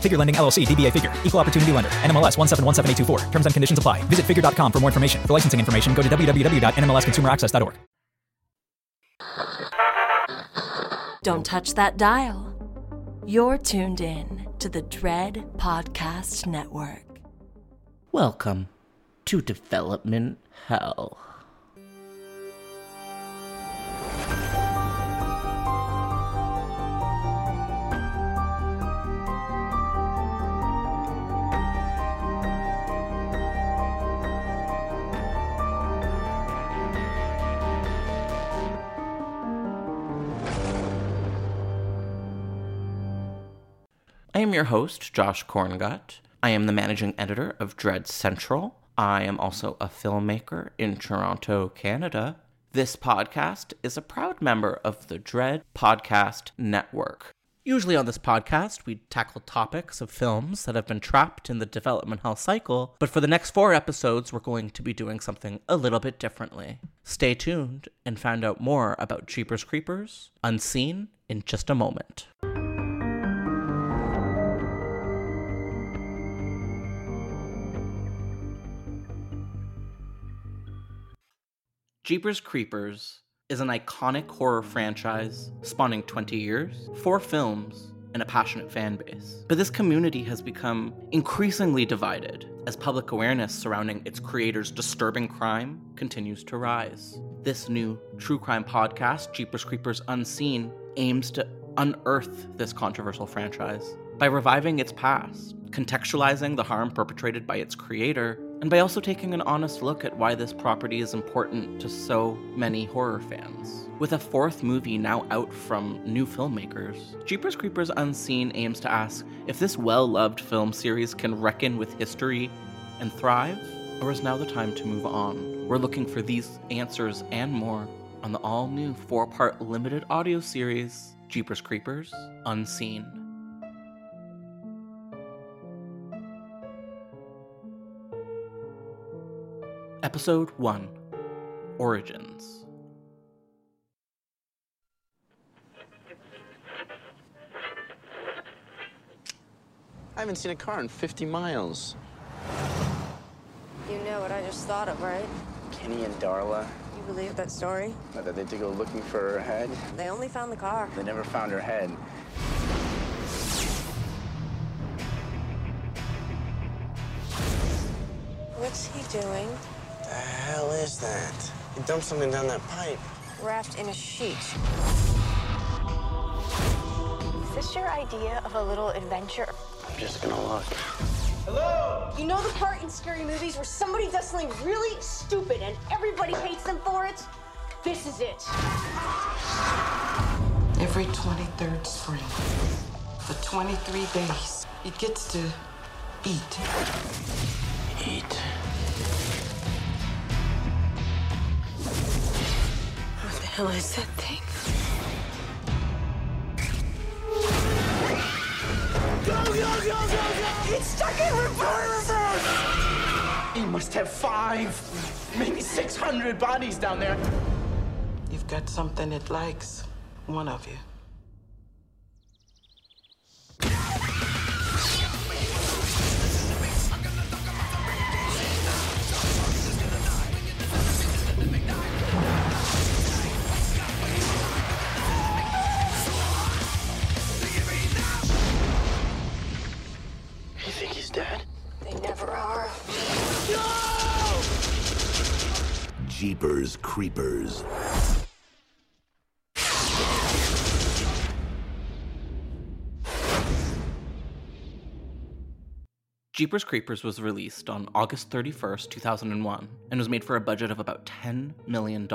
Figure Lending LLC, DBA Figure, Equal Opportunity Lender, NMLS 1717824. Terms and conditions apply. Visit figure.com for more information. For licensing information, go to www.nmlsconsumeraccess.org. Don't touch that dial. You're tuned in to the Dread Podcast Network. Welcome to Development Hell. I am your host, Josh Korngut. I am the managing editor of Dread Central. I am also a filmmaker in Toronto, Canada. This podcast is a proud member of the Dread Podcast Network. Usually on this podcast, we tackle topics of films that have been trapped in the development hell cycle, but for the next four episodes, we're going to be doing something a little bit differently. Stay tuned and find out more about Jeepers Creepers Unseen in just a moment. Jeepers Creepers is an iconic horror franchise spanning 20 years, four films, and a passionate fan base. But this community has become increasingly divided as public awareness surrounding its creators' disturbing crime continues to rise. This new true crime podcast, Jeepers Creepers Unseen, aims to unearth this controversial franchise by reviving its past, contextualizing the harm perpetrated by its creator, and by also taking an honest look at why this property is important to so many horror fans. With a fourth movie now out from new filmmakers, Jeepers Creepers Unseen aims to ask if this well loved film series can reckon with history and thrive, or is now the time to move on? We're looking for these answers and more on the all new four part limited audio series, Jeepers Creepers Unseen. Episode 1 Origins. I haven't seen a car in 50 miles. You know what I just thought of, right? Kenny and Darla, You believe that story? that they had to go looking for her head. They only found the car. They never found her head. What's he doing? The is that? He dumped something down that pipe. Wrapped in a sheet. Is this your idea of a little adventure? I'm just gonna look. Hello? You know the part in scary movies where somebody does something really stupid and everybody hates them for it? This is it. Every 23rd spring, for 23 days, it gets to eat. Eat. Hell is that thing? It's stuck in reverse! He must have five, maybe 600 bodies down there. You've got something it likes, one of you. You Jeepers Creepers. Jeepers Creepers was released on August 31st, 2001, and was made for a budget of about $10 million.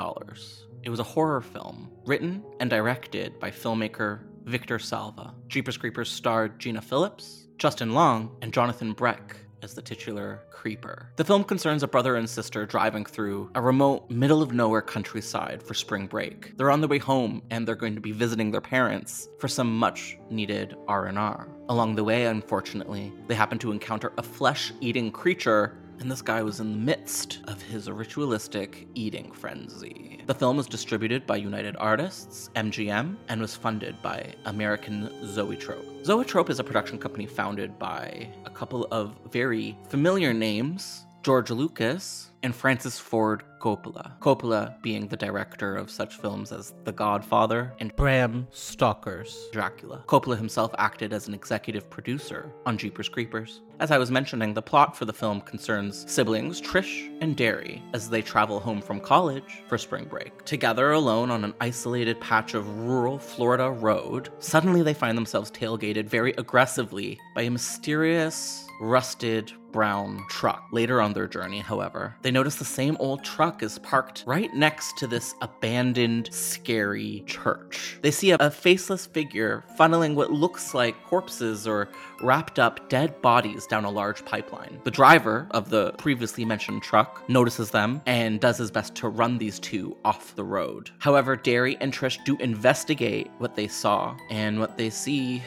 It was a horror film, written and directed by filmmaker Victor Salva. Jeepers Creepers starred Gina Phillips, Justin Long, and Jonathan Breck as the titular creeper. The film concerns a brother and sister driving through a remote, middle of nowhere countryside for spring break. They're on their way home and they're going to be visiting their parents for some much needed R&R. Along the way, unfortunately, they happen to encounter a flesh-eating creature and this guy was in the midst of his ritualistic eating frenzy. The film was distributed by United Artists, MGM, and was funded by American Zoetrope. Zoetrope is a production company founded by a couple of very familiar names George Lucas and Francis Ford Coppola. Coppola being the director of such films as The Godfather and Bram Stoker's Dracula. Coppola himself acted as an executive producer on Jeepers Creepers. As I was mentioning, the plot for the film concerns siblings Trish and Darry as they travel home from college for spring break. Together alone on an isolated patch of rural Florida road, suddenly they find themselves tailgated very aggressively by a mysterious, rusted brown truck. Later on their journey, however, they notice the same old truck is parked right next to this abandoned, scary church. They see a, a, faceless figure funneling what looks like corpses or wrapped up dead bodies down a large pipeline. The driver of the previously mentioned truck notices them and does his best to run these two off the road. However, Darry and Trish do investigate what they saw, and what they see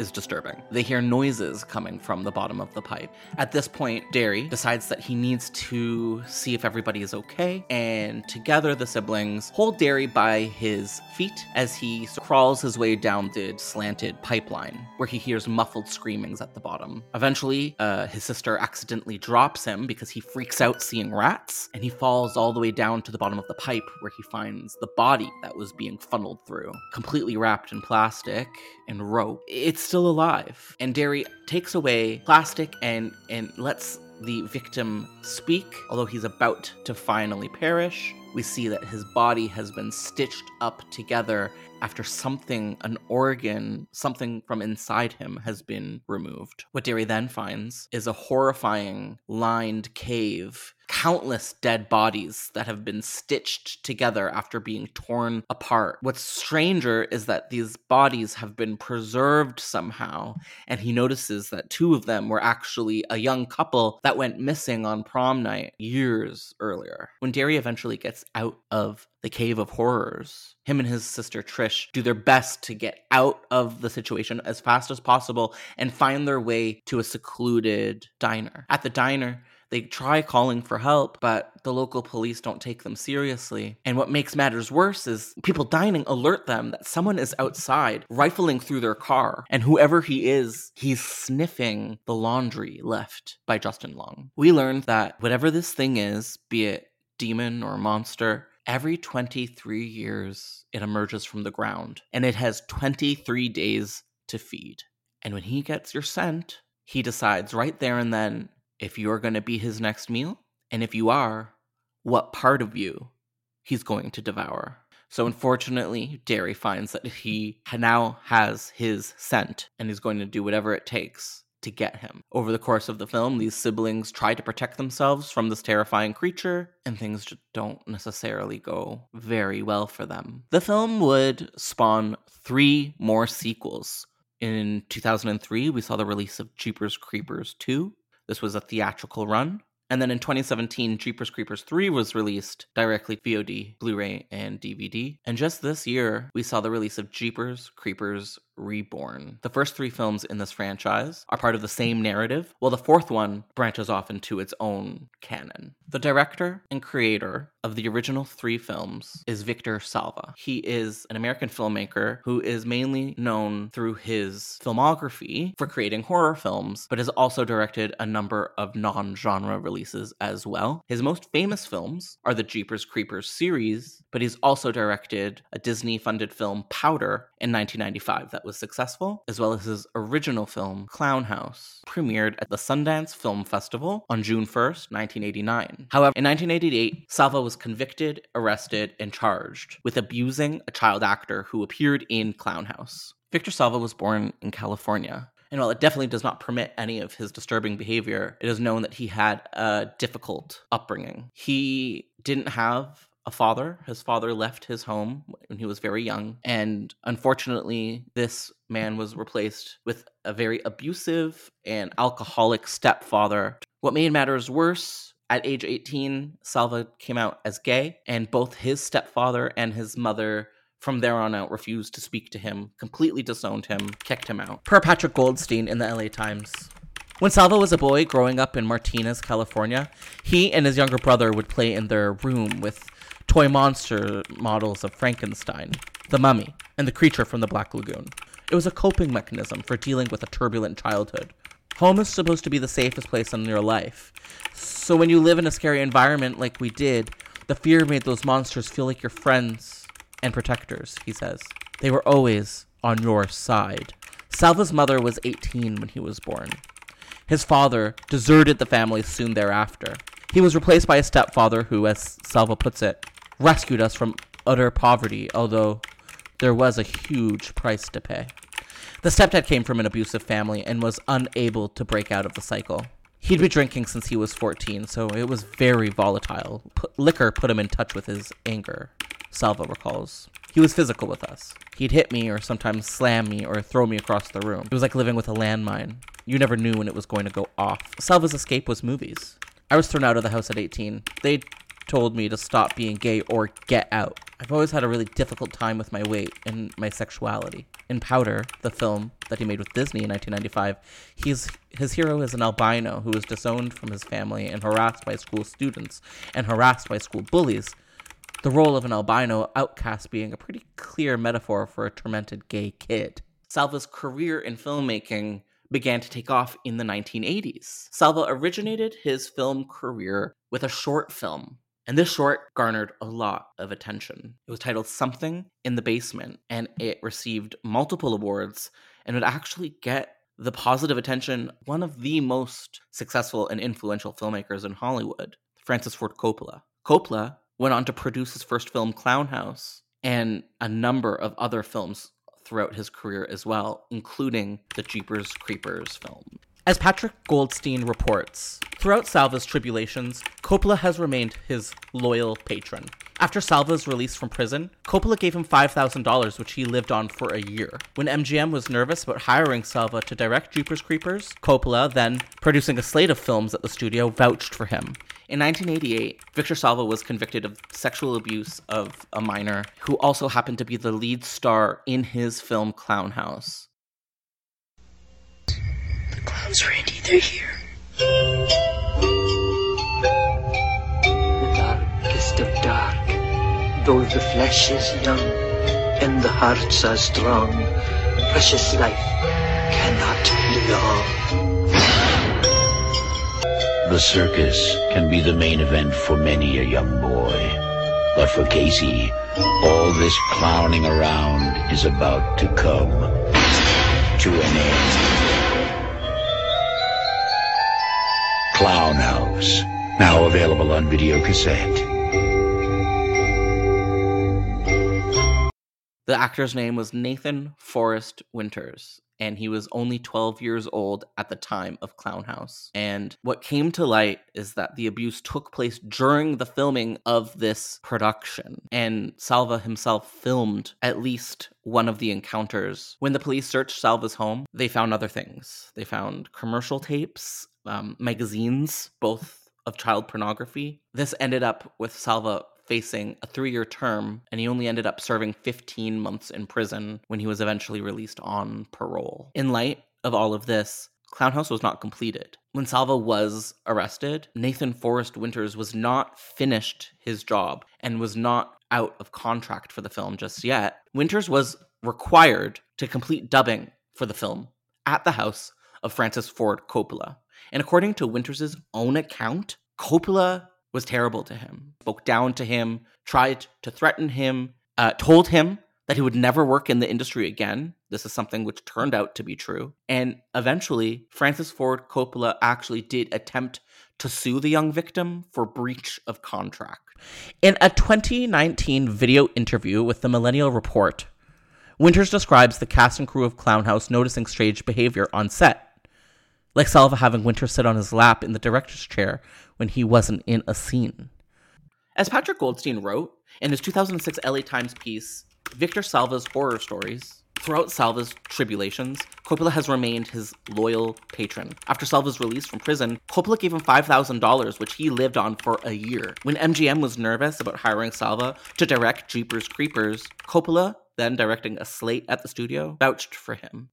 is disturbing. They hear noises coming from the bottom of the pipe. At this point, Darry decides that he needs to see if everybody is okay, and together the siblings hold Darry by his feet as he crawls his way down the slanted pipeline, where he hears muffled screamings at the bottom. Eventually, uh, his sister accidentally drops him because he freaks out seeing rats, and he falls all the way down to the bottom of the pipe where he finds the body that was being funneled through, completely wrapped in plastic and rope. It's still alive. And Darry takes away plastic and and lets the victim speak, although he's about to finally perish. We see that his body has been stitched up together after something, an organ, something from inside him has been removed. What Darry then finds is a horrifying lined cave countless dead bodies that have been stitched together after being torn apart. What's stranger is that these bodies have been preserved somehow, and he notices that two of them were actually a young couple that went missing on prom night years earlier. When Darry eventually gets out of the cave of horrors. Him and his sister Trish do their best to get out of the situation as fast as possible and find their way to a secluded diner. At the diner, they try calling for help, but the local police don't take them seriously. And what makes matters worse is people dining alert them that someone is outside rifling through their car, and whoever he is, he's sniffing the laundry left by Justin Long. We learned that whatever this thing is, be it demon or monster, every 23 years it emerges from the ground, and it has 23 days to feed. And when he gets your scent, he decides right there and then if you're going to be his next meal, and if you are, what part of you he's going to devour. So, unfortunately, Darry finds that he now has his scent and he's going to do whatever it takes to get him. Over the course of the film, these siblings try to protect themselves from this terrifying creature, and things just don't necessarily go very well for them. The film would spawn three more sequels. In 2003, we saw the release of Jeepers Creepers 2, this was a theatrical run. And then in 2017, Jeepers Creepers 3 was released directly VOD, Blu ray, and DVD. And just this year, we saw the release of Jeepers Creepers Reborn. The first three films in this franchise are part of the same narrative, while the fourth one branches off into its own canon. The director and creator of the original three films is Victor Salva. He is an American filmmaker who is mainly known through his filmography for creating horror films, but has also directed a number of non genre releases as well. His most famous films are the Jeepers Creepers series, but he's also directed a Disney funded film, Powder, in 1995 that was was successful, as well as his original film, Clown House, premiered at the Sundance Film Festival on June 1st, 1989. However, in 1988, Salva was convicted, arrested, and charged with abusing a child actor who appeared in Clown House. Victor Salva was born in California. And while it definitely does not permit any of his disturbing behavior, it is known that he had a difficult upbringing. He didn't have a father. His father left his home when he was very young. And unfortunately, this man was replaced with a very abusive and alcoholic stepfather. What made matters worse, at age 18, Salva came out as gay, and both his stepfather and his mother from there on out refused to speak to him, completely disowned him, kicked him out. Per Patrick Goldstein in the LA Times. When Salva was a boy growing up in Martinez, California, he and his younger brother would play in their room with toy monster models of Frankenstein, the mummy, and the creature from the Black Lagoon. It was a coping mechanism for dealing with a turbulent childhood. Home is supposed to be the safest place in your life. So when you live in a scary environment like we did, the fear made those monsters feel like your friends and protectors, he says. They were always on your side. Salva's mother was 18 when he was born. His father deserted the family soon thereafter. He was replaced by a stepfather who, as Salva puts it, rescued us from utter poverty, although there was a huge price to pay. The stepdad came from an abusive family and was unable to break out of the cycle. He'd been drinking since he was 14, so it was very volatile. Put, liquor put him in touch with his anger, Salva recalls. He was physical with us. He'd hit me or sometimes slam me or throw me across the room. It was like living with a landmine. You never knew when it was going to go off. Salva's escape was movies. I was thrown out of the house at 18. They told me to stop being gay or get out. I've always had a really difficult time with my weight and my sexuality. In Powder, the film that he made with Disney in 1995, he's, his hero is an albino who is disowned from his family and harassed by school students and harassed by school bullies. The role of an albino outcast being a pretty clear metaphor for a tormented gay kid. Salva's career in filmmaking began to take off in the 1980s. Salva originated his film career with a short film and this short garnered a lot of attention. It was titled Something in the Basement, and it received multiple awards and would actually get the positive attention one of the most successful and influential filmmakers in Hollywood, Francis Ford Coppola. Coppola went on to produce his first film, Clown House, and a number of other films throughout his career as well, including the Jeepers Creepers film. As Patrick Goldstein reports, throughout Salva's tribulations, Coppola has remained his loyal patron. After Salva's release from prison, Coppola gave him $5,000, which he lived on for a year. When MGM was nervous about hiring Salva to direct Jeepers Creepers, Coppola, then producing a slate of films at the studio, vouched for him. In 1988, Victor Salva was convicted of sexual abuse of a minor who also happened to be the lead star in his film Clown House. The clowns, Randy, they're here. The darkest of dark, though the flesh is young and the hearts are strong, precious life cannot be long. The circus can be the main event for many a young boy. But for Casey, all this clowning around is about to come to an end. Clown House, now available on video cassette. The actor's name was Nathan Forrest Winters, and he was only 12 years old at the time of Clown House. And what came to light is that the abuse took place during the filming of this production, and Salva himself filmed at least one of the encounters. When the police searched Salva's home, they found other things. They found commercial tapes um, magazines, both of child pornography. This ended up with Salva facing a three year term, and he only ended up serving 15 months in prison when he was eventually released on parole. In light of all of this, Clown House was not completed. When Salva was arrested, Nathan Forrest Winters was not finished his job and was not out of contract for the film just yet. Winters was required to complete dubbing for the film at the house of Francis Ford Coppola. And according to Winters' own account, Coppola was terrible to him, spoke down to him, tried to threaten him, uh, told him that he would never work in the industry again. This is something which turned out to be true. And eventually, Francis Ford Coppola actually did attempt to sue the young victim for breach of contract. In a 2019 video interview with the Millennial Report, Winters describes the cast and crew of Clownhouse noticing strange behavior on set, like Salva having Winters sit on his lap in the director's chair when he wasn't in a scene. As Patrick Goldstein wrote in his 2006 LA Times piece, Victor Salva's Horror Stories, Throughout Salva's tribulations, Coppola has remained his loyal patron. After Salva's release from prison, Coppola gave him $5,000, which he lived on for a year. When MGM was nervous about hiring Salva to direct Jeepers Creepers, Coppola, then directing a slate at the studio, vouched for him.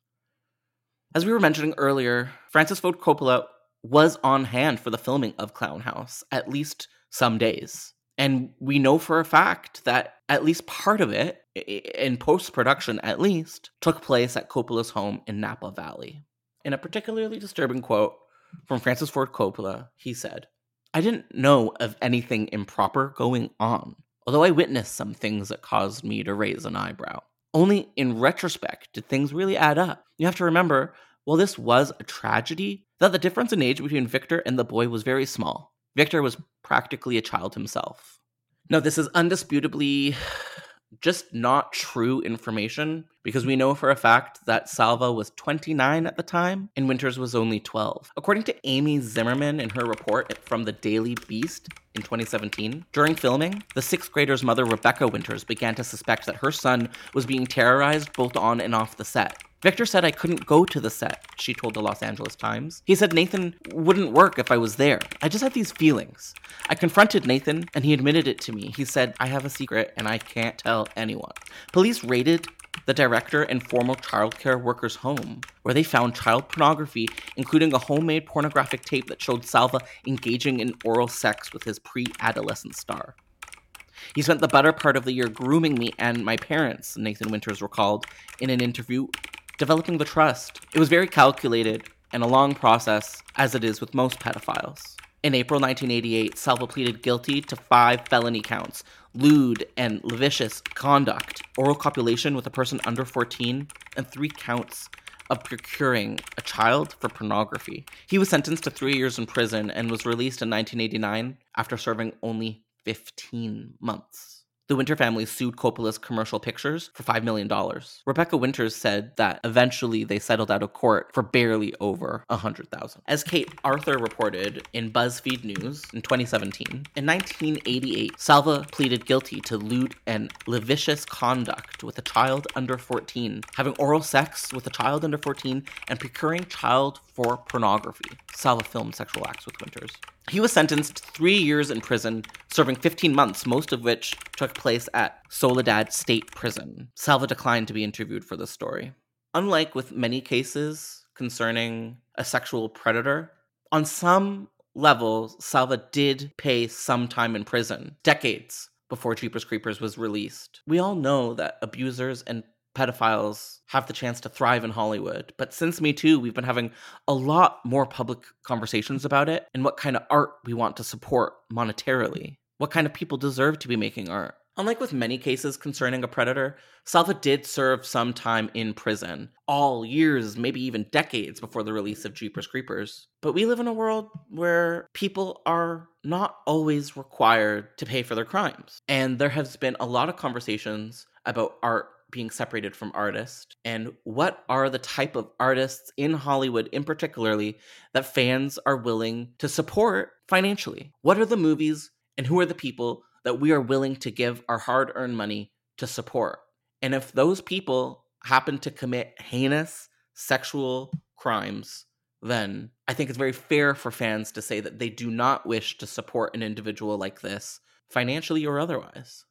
As we were mentioning earlier, Francis Ford Coppola was on hand for the filming of Clown House, at least some days. And we know for a fact that at least part of it, in post production at least, took place at Coppola's home in Napa Valley. In a particularly disturbing quote from Francis Ford Coppola, he said, I didn't know of anything improper going on, although I witnessed some things that caused me to raise an eyebrow. Only in retrospect did things really add up. You have to remember, while this was a tragedy, that the difference in age between Victor and the boy was very small. Victor was practically a child himself. No, this is undisputably just not true information because we know for a fact that Salva was 29 at the time and Winters was only 12. According to Amy Zimmerman in her report from the Daily Beast in 2017, during filming, the sixth grader's mother, Rebecca Winters, began to suspect that her son was being terrorized both on and off the set. Victor said I couldn't go to the set, she told the Los Angeles Times. He said Nathan wouldn't work if I was there. I just had these feelings. I confronted Nathan, and he admitted it to me. He said, I have a secret and I can't tell anyone. Police raided the director and former childcare worker's home, where they found child pornography, including a homemade pornographic tape that showed Salva engaging in oral sex with his pre adolescent star. He spent the better part of the year grooming me and my parents, Nathan Winters recalled in an interview developing the trust. It was very calculated and a long process, as it is with most pedophiles. In April 1988, Salva pleaded guilty to five felony counts lewd and lascivious conduct, oral copulation with a person under 14, and three counts of procuring a child for pornography. He was sentenced to three years in prison and was released in 1989 after serving only 15 months. The Winter family sued Coppola's commercial pictures for $5 million. Rebecca Winters said that eventually they settled out of court for barely over 100,000. As Kate Arthur reported in BuzzFeed News in 2017, in 1988, Salva pleaded guilty to lewd and lascivious conduct with a child under 14, having oral sex with a child under 14, and procuring child for pornography. Salva filmed sexual acts with Winters. He was sentenced three years in prison, serving 15 months, most of which took place at Soledad State Prison. Salva declined to be interviewed for this story. Unlike with many cases concerning a sexual predator, on some level, Salva did pay some time in prison, decades before Jeepers Creepers was released. We all know that abusers and pedophiles have the chance to thrive in Hollywood. But since Me Too, we've been having a lot more public conversations about it and what kind of art we want to support monetarily. What kind of people deserve to be making art. Unlike with many cases concerning a predator, Salva did serve some time in prison, all years, maybe even decades before the release of Jeepers Creepers. But we live in a world where people are not always required to pay for their crimes. And there has been a lot of conversations about art being separated from artist and what are the type of artists in Hollywood in particularly that fans are willing to support financially what are the movies and who are the people that we are willing to give our hard-earned money to support and if those people happen to commit heinous sexual crimes then I think it's very fair for fans to say that they do not wish to support an individual like this financially or otherwise.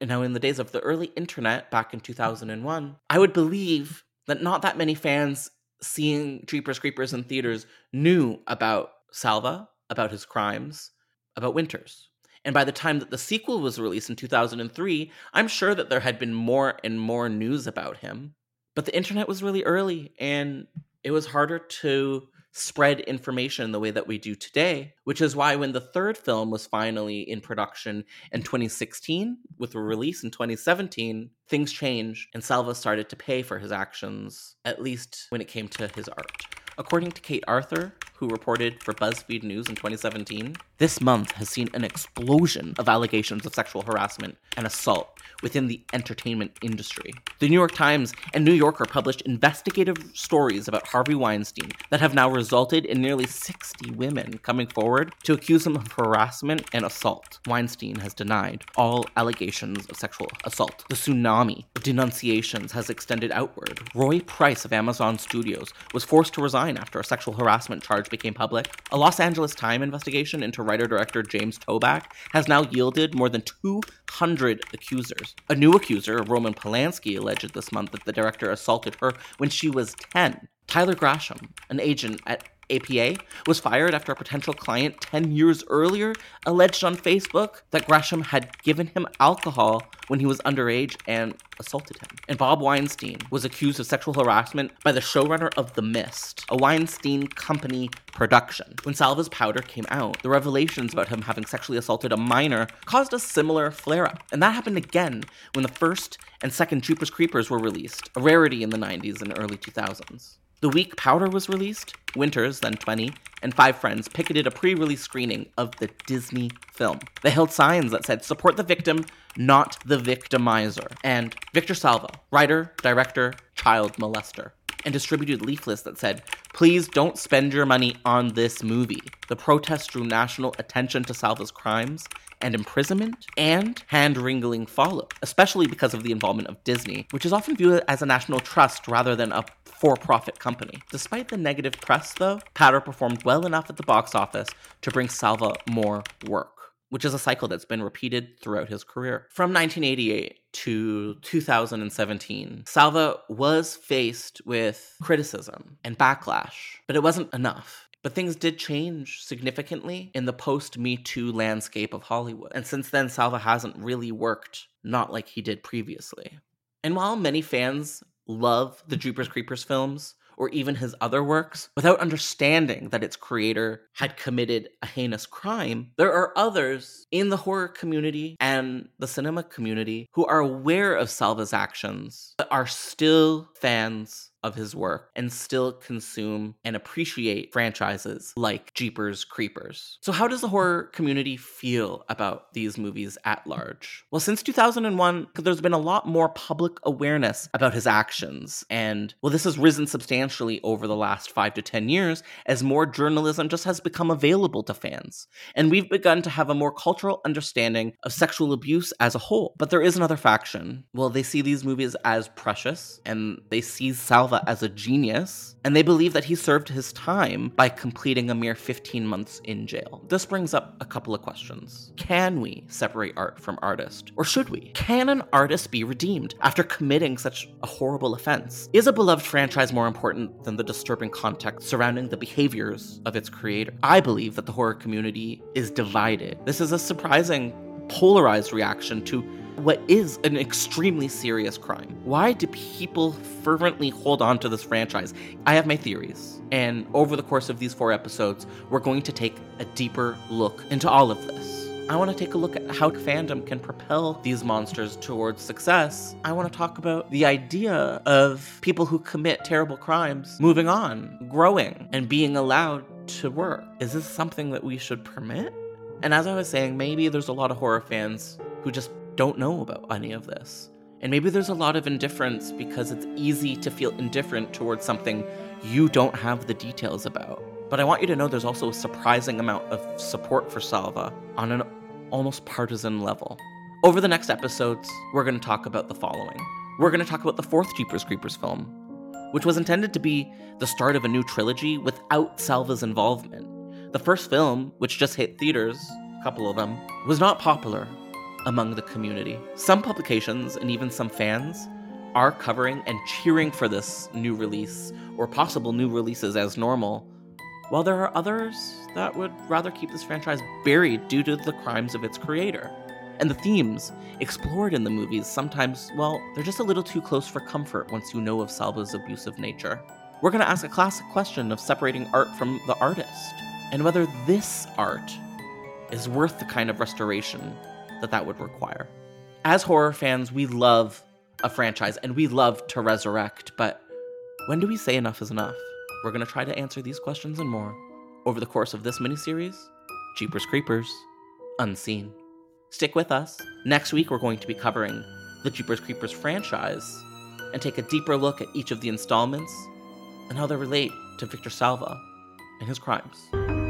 Now, in the days of the early internet back in 2001, I would believe that not that many fans seeing Jeepers Creepers in theaters knew about Salva, about his crimes, about Winters. And by the time that the sequel was released in 2003, I'm sure that there had been more and more news about him. But the internet was really early, and it was harder to spread information the way that we do today, which is why when the third film was finally in production in 2016, with a release in 2017, things changed and Salva started to pay for his actions, at least when it came to his art. According to Kate Arthur, who reported for BuzzFeed News in 2017, this month has seen an explosion of allegations of sexual harassment and assault within the entertainment industry. The New York Times and New Yorker published investigative stories about Harvey Weinstein that have now resulted in nearly 60 women coming forward to accuse him of harassment and assault. Weinstein has denied all allegations of sexual assault. The tsunami of denunciations has extended outward. Roy Price of Amazon Studios was forced to resign after a sexual harassment charge became public. A Los Angeles Times investigation into writer director James Toback has now yielded more than 200 accusers. A new accuser, Roman Polanski, alleged this month that the director assaulted her when she was 10. Tyler Grasham, an agent at APA, was fired after a potential client 10 years earlier alleged on Facebook that Grasham had given him alcohol when he was underage and assaulted him. And Bob Weinstein was accused of sexual harassment by the showrunner of The Mist, a Weinstein Company production. When Salva's powder came out, the revelations about him having sexually assaulted a minor caused a similar flare up. And that happened again when the first and second Jeepers Creepers were released, a rarity in the 90s and early 2000s. The week Powder was released, Winters, then 20, and five friends picketed a pre release screening of the Disney film. They held signs that said, Support the victim, not the victimizer. And Victor Salva, writer, director, child molester and distributed leaflets that said, Please don't spend your money on this movie. The protest drew national attention to Salva's crimes and imprisonment, and hand wringing followed, especially because of the involvement of Disney, which is often viewed as a national trust rather than a for profit company. Despite the negative press, though, Powder performed well enough at the box office to bring Salva more work which is a cycle that's been repeated throughout his career. From 1988 to 2017, Salva was faced with criticism and backlash, but it wasn't enough. But things did change significantly in the post Me Too landscape of Hollywood. And since then, Salva hasn't really worked not like he did previously. And while many fans love the Jeepers Creepers films, or even his other works without understanding that its creator had committed a heinous crime, there are others in the horror community and the cinema community who are aware of Salva's actions but are still fans of his work and still consume and appreciate franchises like Jeepers Creepers. So, how does the horror community feel about these movies at large? Well, since 2001, there's been a lot more public awareness about his actions. And, well, this has risen substantially over the last five to 10 years as more journalism just has become available to fans. And we've begun to have a more cultural understanding of sexual abuse as a whole. But there is another faction. Well, they see these movies as precious and they see Salva Salva as a genius, and they believe that he served his time by completing a mere 15 months in jail. This brings up a couple of questions. Can we separate art from artist? Or should we? Can an artist be redeemed after committing such a horrible offense? Is a beloved franchise more important than the disturbing context surrounding the behaviors of its creator? I believe that the horror community is divided. This is a surprising, polarized reaction to what is an extremely serious crime. Why do people fervently hold on to this franchise? I have my theories. And over the course of these four episodes, we're going to take a deeper look into all of this. I want to take a look at how fandom can propel these monsters towards success. I want to talk about the idea of people who commit terrible crimes moving on, growing, and being allowed to work. Is this something that we should permit? And as I was saying, maybe there's a lot of horror fans who just don't know about any of this. And maybe there's a lot of indifference because it's easy to feel indifferent towards something you don't have the details about. But I want you to know there's also a surprising amount of support for Salva on an almost partisan level. Over the next episodes, we're going to talk about the following. We're going to talk about the fourth Jeepers Creepers film, which was intended to be the start of a new trilogy without Salva's involvement. The first film, which just hit theaters, a couple of them, was not popular among the community. Some publications and even some fans are covering and cheering for this new release or possible new releases as normal, while there are others that would rather keep this franchise buried due to the crimes of its creator. And the themes explored in the movies sometimes, well, they're just a little too close for comfort once you know of Salva's abusive nature. we're going to ask a classic question of separating art from the artist and whether this art is worth the kind of restoration that that would require. As horror fans, we love a franchise and we love to resurrect, but when do we say enough is enough? We're going to try to answer these questions and more over the course of this miniseries, Jeepers Creepers Unseen. Stick with us. Next week, we're going to be covering the Jeepers Creepers franchise and take a deeper look at each of the installments and how they relate to Victor Salva and his crimes.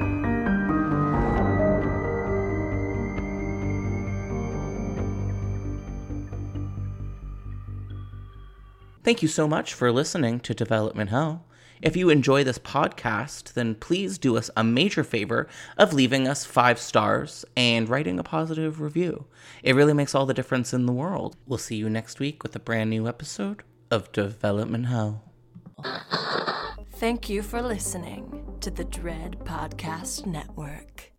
Thank you so much for listening to Development Hell. If you enjoy this podcast, then please do us a major favor of leaving us five stars and writing a positive review. It really makes all the difference in the world. We'll see you next week with a brand new episode of Development Hell. Thank you for listening to the Dread Podcast Network.